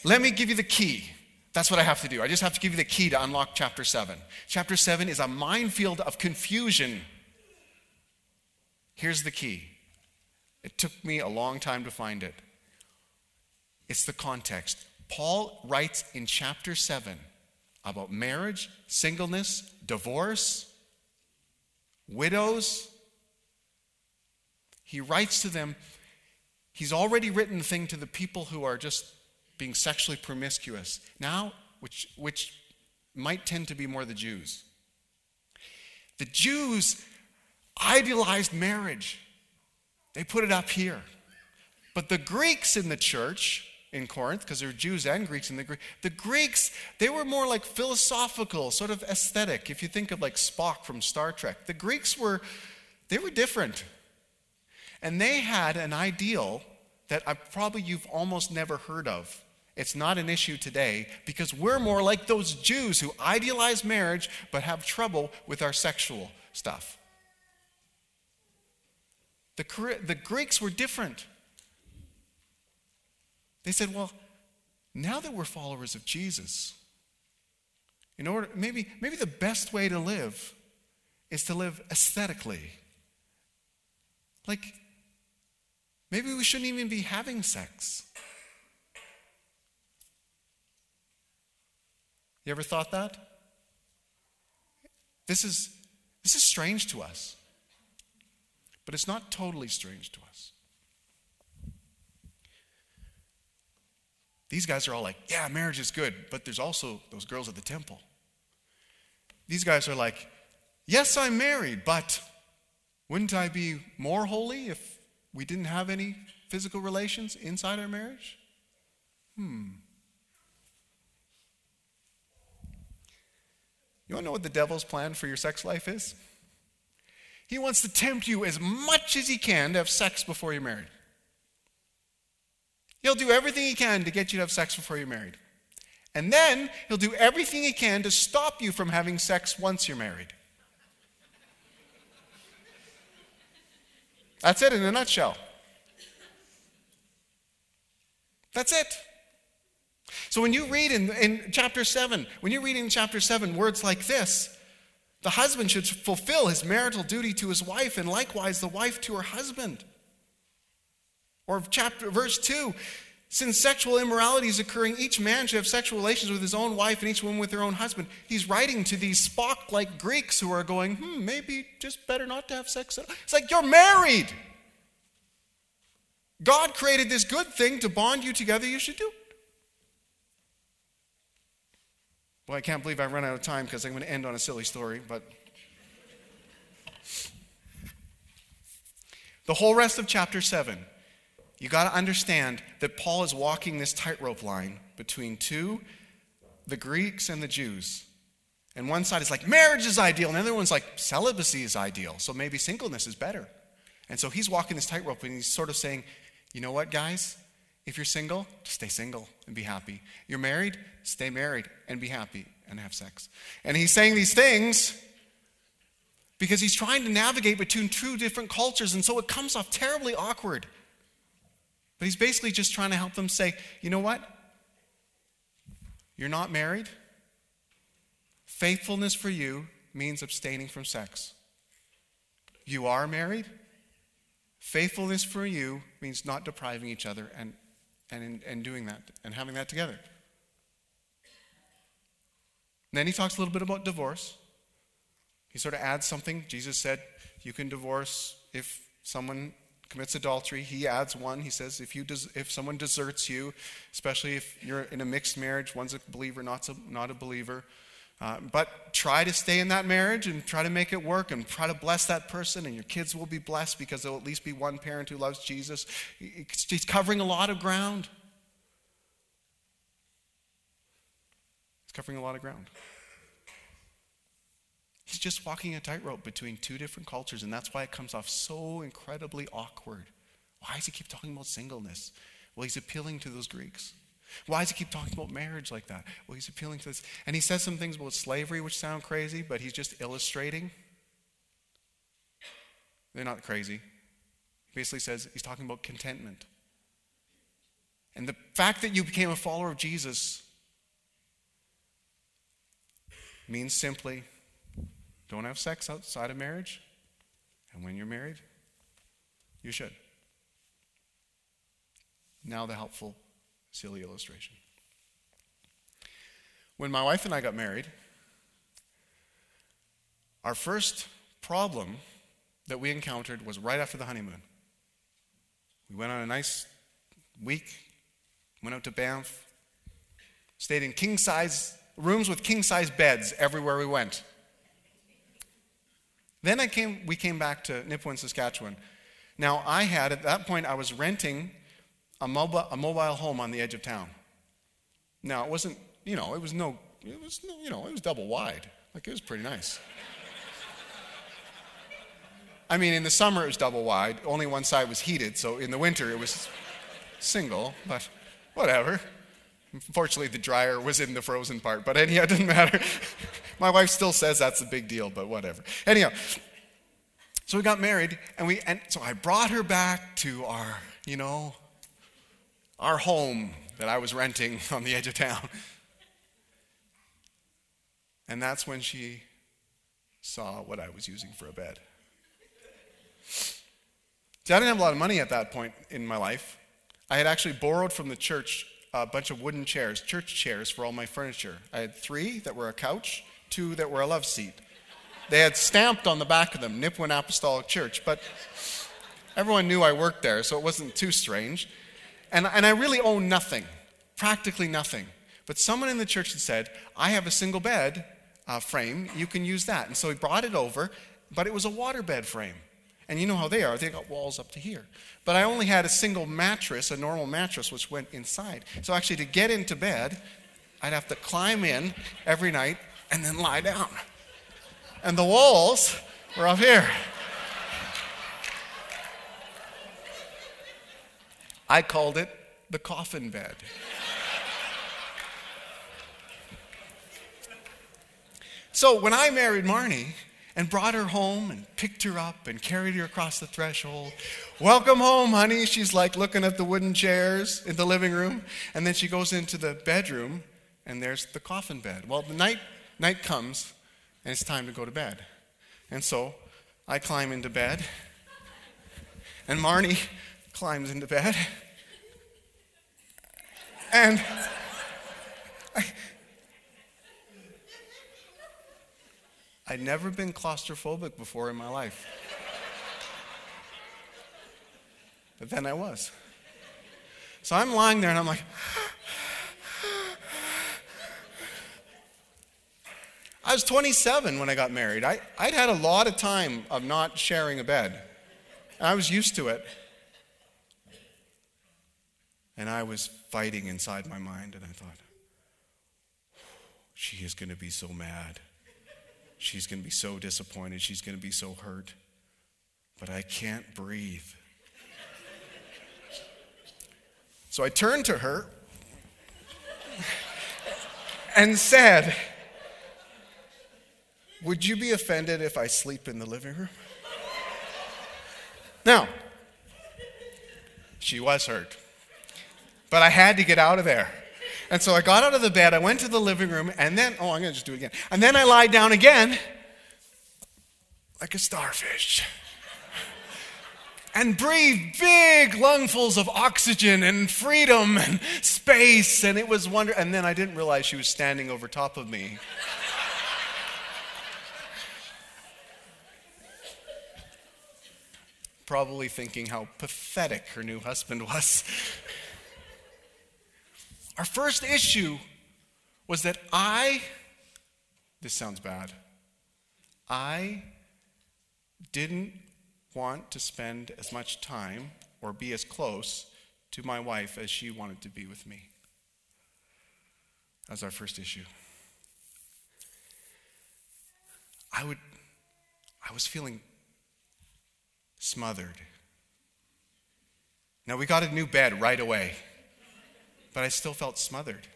Let me give you the key. That's what I have to do. I just have to give you the key to unlock chapter 7. Chapter 7 is a minefield of confusion. Here's the key it took me a long time to find it. It's the context. Paul writes in chapter 7 about marriage, singleness, divorce, widows. He writes to them. He's already written the thing to the people who are just being sexually promiscuous. Now, which, which might tend to be more the Jews. The Jews idealized marriage, they put it up here. But the Greeks in the church, in Corinth, because there were Jews and Greeks in the Greek. The Greeks, they were more like philosophical, sort of aesthetic. If you think of like Spock from Star Trek, the Greeks were, they were different. And they had an ideal that I probably you've almost never heard of. It's not an issue today because we're more like those Jews who idealize marriage but have trouble with our sexual stuff. The, the Greeks were different. They said, well, now that we're followers of Jesus, in order, maybe, maybe the best way to live is to live aesthetically. Like, maybe we shouldn't even be having sex. You ever thought that? This is, this is strange to us, but it's not totally strange to us. These guys are all like, yeah, marriage is good, but there's also those girls at the temple. These guys are like, yes, I'm married, but wouldn't I be more holy if we didn't have any physical relations inside our marriage? Hmm. You want to know what the devil's plan for your sex life is? He wants to tempt you as much as he can to have sex before you're married. He'll do everything he can to get you to have sex before you're married. And then he'll do everything he can to stop you from having sex once you're married. That's it in a nutshell. That's it. So when you read in, in chapter 7, when you read in chapter 7 words like this, the husband should fulfill his marital duty to his wife, and likewise the wife to her husband. Or chapter verse 2, since sexual immorality is occurring, each man should have sexual relations with his own wife and each woman with their own husband. He's writing to these Spock like Greeks who are going, hmm, maybe just better not to have sex. It's like, you're married. God created this good thing to bond you together, you should do Well, I can't believe I run out of time because I'm going to end on a silly story, but. The whole rest of chapter 7, you got to understand that Paul is walking this tightrope line between two, the Greeks and the Jews. And one side is like, marriage is ideal, and the other one's like, celibacy is ideal, so maybe singleness is better. And so he's walking this tightrope and he's sort of saying, you know what, guys? If you're single, stay single and be happy. You're married, stay married and be happy and have sex. And he's saying these things because he's trying to navigate between two different cultures, and so it comes off terribly awkward. But he's basically just trying to help them say, you know what? You're not married. Faithfulness for you means abstaining from sex. You are married. Faithfulness for you means not depriving each other and and, and doing that and having that together. And then he talks a little bit about divorce. He sort of adds something. Jesus said, You can divorce if someone commits adultery. He adds one. He says, if, you des- if someone deserts you, especially if you're in a mixed marriage, one's a believer, not a, not a believer, uh, but try to stay in that marriage and try to make it work and try to bless that person, and your kids will be blessed because there'll at least be one parent who loves Jesus. He's covering a lot of ground. He's covering a lot of ground. He's just walking a tightrope between two different cultures, and that's why it comes off so incredibly awkward. Why does he keep talking about singleness? Well, he's appealing to those Greeks. Why does he keep talking about marriage like that? Well, he's appealing to this. And he says some things about slavery which sound crazy, but he's just illustrating. They're not crazy. He basically says he's talking about contentment. And the fact that you became a follower of Jesus means simply don't have sex outside of marriage. And when you're married, you should. Now, the helpful silly illustration. When my wife and I got married, our first problem that we encountered was right after the honeymoon. We went on a nice week, went out to Banff, stayed in king size rooms with king size beds everywhere we went. Then I came, we came back to Nipawin, Saskatchewan. Now, I had, at that point, I was renting a mobile, a mobile home on the edge of town. Now, it wasn't, you know, it was no, it was, you know, it was double wide. Like, it was pretty nice. I mean, in the summer it was double wide. Only one side was heated, so in the winter it was single, but whatever. Unfortunately, the dryer was in the frozen part, but anyhow, it didn't matter. My wife still says that's a big deal, but whatever. Anyhow, so we got married, and we, and so I brought her back to our, you know, our home that I was renting on the edge of town. And that's when she saw what I was using for a bed. See, I didn't have a lot of money at that point in my life. I had actually borrowed from the church a bunch of wooden chairs, church chairs for all my furniture. I had three that were a couch, two that were a love seat. They had stamped on the back of them, Nipawin Apostolic Church, but everyone knew I worked there, so it wasn't too strange. And, and I really own nothing, practically nothing. But someone in the church had said, I have a single bed uh, frame, you can use that. And so he brought it over, but it was a waterbed frame. And you know how they are, they got walls up to here. But I only had a single mattress, a normal mattress, which went inside. So actually, to get into bed, I'd have to climb in every night and then lie down. And the walls were up here. I called it the coffin bed. so when I married Marnie and brought her home and picked her up and carried her across the threshold, welcome home, honey. She's like looking at the wooden chairs in the living room. And then she goes into the bedroom and there's the coffin bed. Well, the night, night comes and it's time to go to bed. And so I climb into bed and Marnie climbs into bed. And I, I'd never been claustrophobic before in my life. But then I was. So I'm lying there and I'm like, I was 27 when I got married. I, I'd had a lot of time of not sharing a bed. I was used to it. And I was fighting inside my mind, and I thought, she is going to be so mad. She's going to be so disappointed. She's going to be so hurt. But I can't breathe. So I turned to her and said, Would you be offended if I sleep in the living room? Now, she was hurt but I had to get out of there. And so I got out of the bed, I went to the living room, and then, oh, I'm going to just do it again. And then I lied down again like a starfish and breathed big lungfuls of oxygen and freedom and space. And it was wonder. And then I didn't realize she was standing over top of me. Probably thinking how pathetic her new husband was. Our first issue was that I, this sounds bad, I didn't want to spend as much time or be as close to my wife as she wanted to be with me. That was our first issue. I would I was feeling smothered. Now we got a new bed right away but I still felt smothered.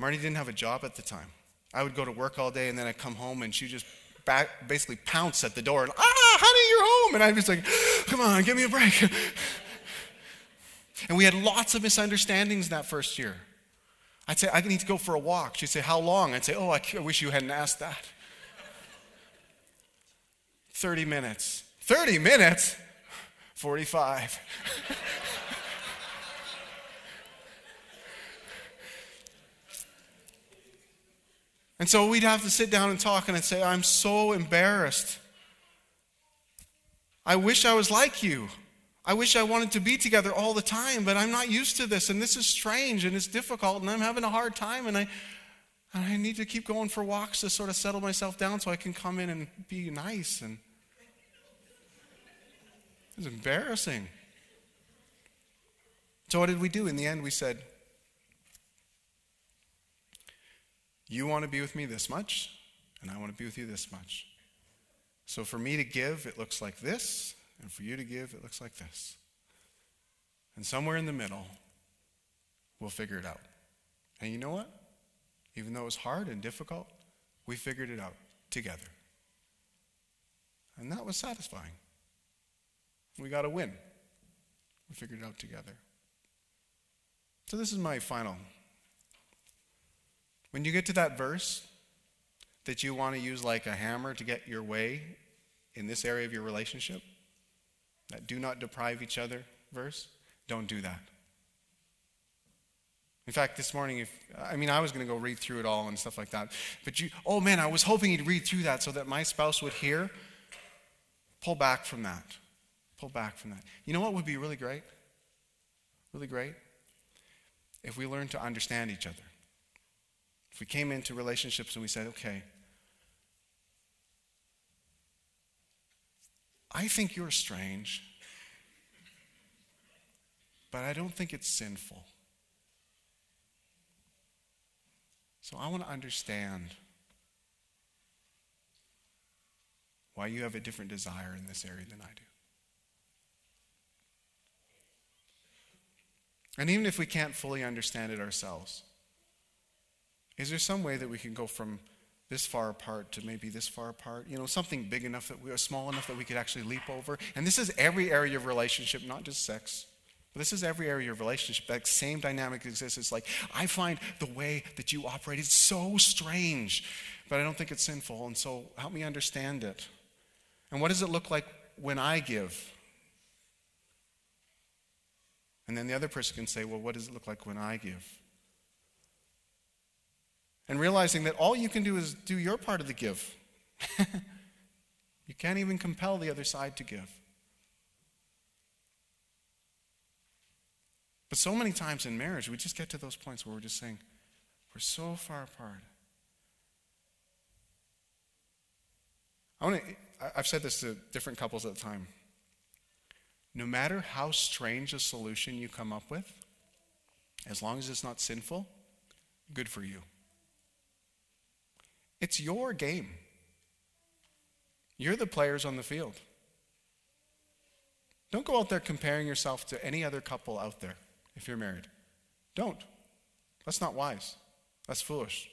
Marnie didn't have a job at the time. I would go to work all day and then I'd come home and she'd just back, basically pounce at the door and, ah, honey, you're home. And I'd be like, come on, give me a break. and we had lots of misunderstandings that first year. I'd say, I need to go for a walk. She'd say, How long? I'd say, Oh, I wish you hadn't asked that. 30 minutes. 30 minutes? 45. And so we'd have to sit down and talk and I'd say, I'm so embarrassed. I wish I was like you. I wish I wanted to be together all the time, but I'm not used to this, and this is strange and it's difficult, and I'm having a hard time, and I, and I need to keep going for walks to sort of settle myself down so I can come in and be nice. And it's embarrassing. So, what did we do? In the end, we said, You want to be with me this much, and I want to be with you this much. So for me to give, it looks like this, and for you to give, it looks like this. And somewhere in the middle, we'll figure it out. And you know what? Even though it was hard and difficult, we figured it out together. And that was satisfying. We got a win. We figured it out together. So, this is my final when you get to that verse that you want to use like a hammer to get your way in this area of your relationship, that do not deprive each other verse, don't do that. In fact, this morning, if I mean, I was going to go read through it all and stuff like that, but you, oh man, I was hoping you'd read through that so that my spouse would hear. Pull back from that. Pull back from that. You know what would be really great? Really great? If we learn to understand each other. If we came into relationships and we said, okay, I think you're strange, but I don't think it's sinful. So I want to understand why you have a different desire in this area than I do. And even if we can't fully understand it ourselves, is there some way that we can go from this far apart to maybe this far apart? You know, something big enough that we are small enough that we could actually leap over? And this is every area of relationship, not just sex. But this is every area of relationship. That same dynamic exists. It's like, I find the way that you operate is so strange, but I don't think it's sinful. And so help me understand it. And what does it look like when I give? And then the other person can say, well, what does it look like when I give? And realizing that all you can do is do your part of the give. you can't even compel the other side to give. But so many times in marriage, we just get to those points where we're just saying, we're so far apart. I want to, I've said this to different couples at the time. No matter how strange a solution you come up with, as long as it's not sinful, good for you. It's your game. You're the players on the field. Don't go out there comparing yourself to any other couple out there if you're married. Don't. That's not wise. That's foolish.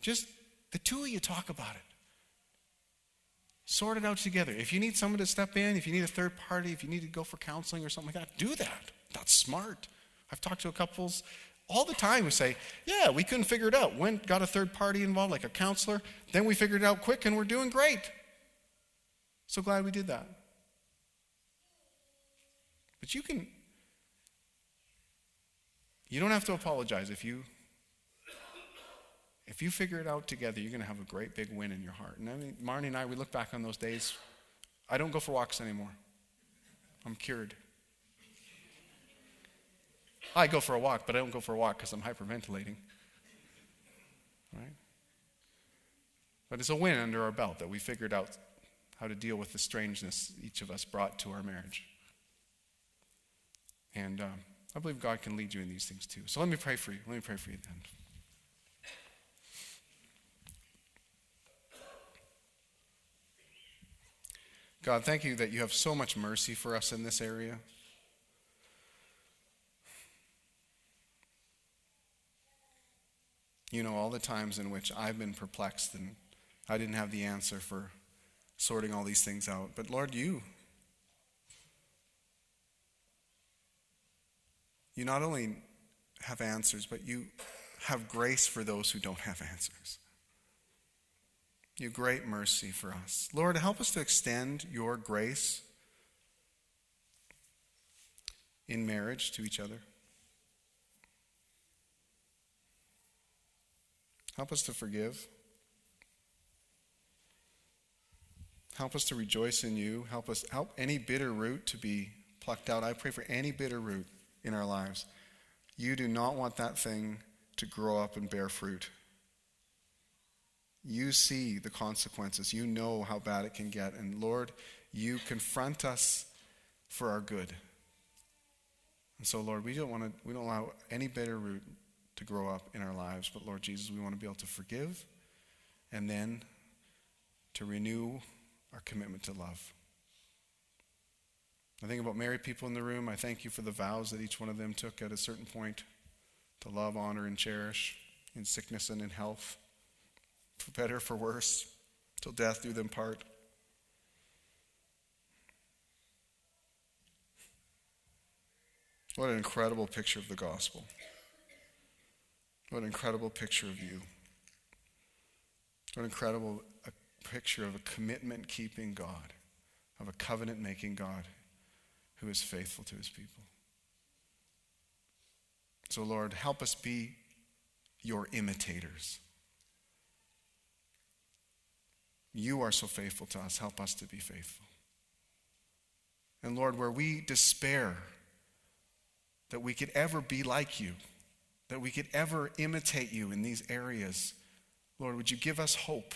Just the two of you talk about it. Sort it out together. If you need someone to step in, if you need a third party, if you need to go for counseling or something like that, do that. That's smart. I've talked to couples all the time we say, Yeah, we couldn't figure it out. Went, got a third party involved, like a counselor. Then we figured it out quick and we're doing great. So glad we did that. But you can, you don't have to apologize if you if you figure it out together, you're going to have a great big win in your heart. And I mean, Marnie and I, we look back on those days. I don't go for walks anymore. I'm cured. I go for a walk, but I don't go for a walk because I'm hyperventilating. Right? But it's a win under our belt that we figured out how to deal with the strangeness each of us brought to our marriage. And um, I believe God can lead you in these things too. So let me pray for you. Let me pray for you then. God, thank you that you have so much mercy for us in this area. You know, all the times in which I've been perplexed and I didn't have the answer for sorting all these things out. But Lord, you, you not only have answers, but you have grace for those who don't have answers You great mercy for us. Lord, help us to extend your grace in marriage to each other. Help us to forgive. Help us to rejoice in you. Help us help any bitter root to be plucked out. I pray for any bitter root in our lives. You do not want that thing to grow up and bear fruit. You see the consequences. You know how bad it can get. And Lord, you confront us for our good. And so, Lord, we don't want to, we don't allow any bitter root to grow up in our lives. But, Lord Jesus, we want to be able to forgive and then to renew our commitment to love. I think about married people in the room. I thank you for the vows that each one of them took at a certain point to love, honor, and cherish in sickness and in health for better, for worse, till death do them part. What an incredible picture of the gospel. What an incredible picture of you. What an incredible picture of a commitment keeping God, of a covenant making God who is faithful to his people. So, Lord, help us be your imitators. You are so faithful to us. Help us to be faithful. And Lord, where we despair that we could ever be like you, that we could ever imitate you in these areas, Lord, would you give us hope?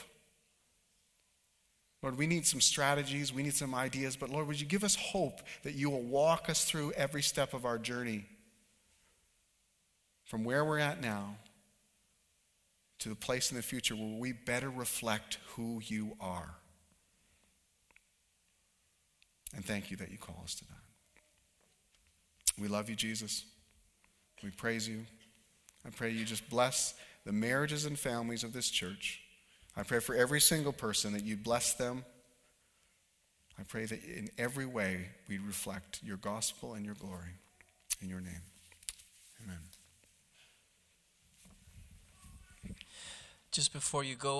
Lord, we need some strategies, we need some ideas, but Lord, would you give us hope that you will walk us through every step of our journey from where we're at now to the place in the future where we better reflect who you are. And thank you that you call us to that. We love you, Jesus. We praise you. I pray you just bless the marriages and families of this church. I pray for every single person that you bless them. I pray that in every way we reflect your gospel and your glory. In your name, amen. Just before you go,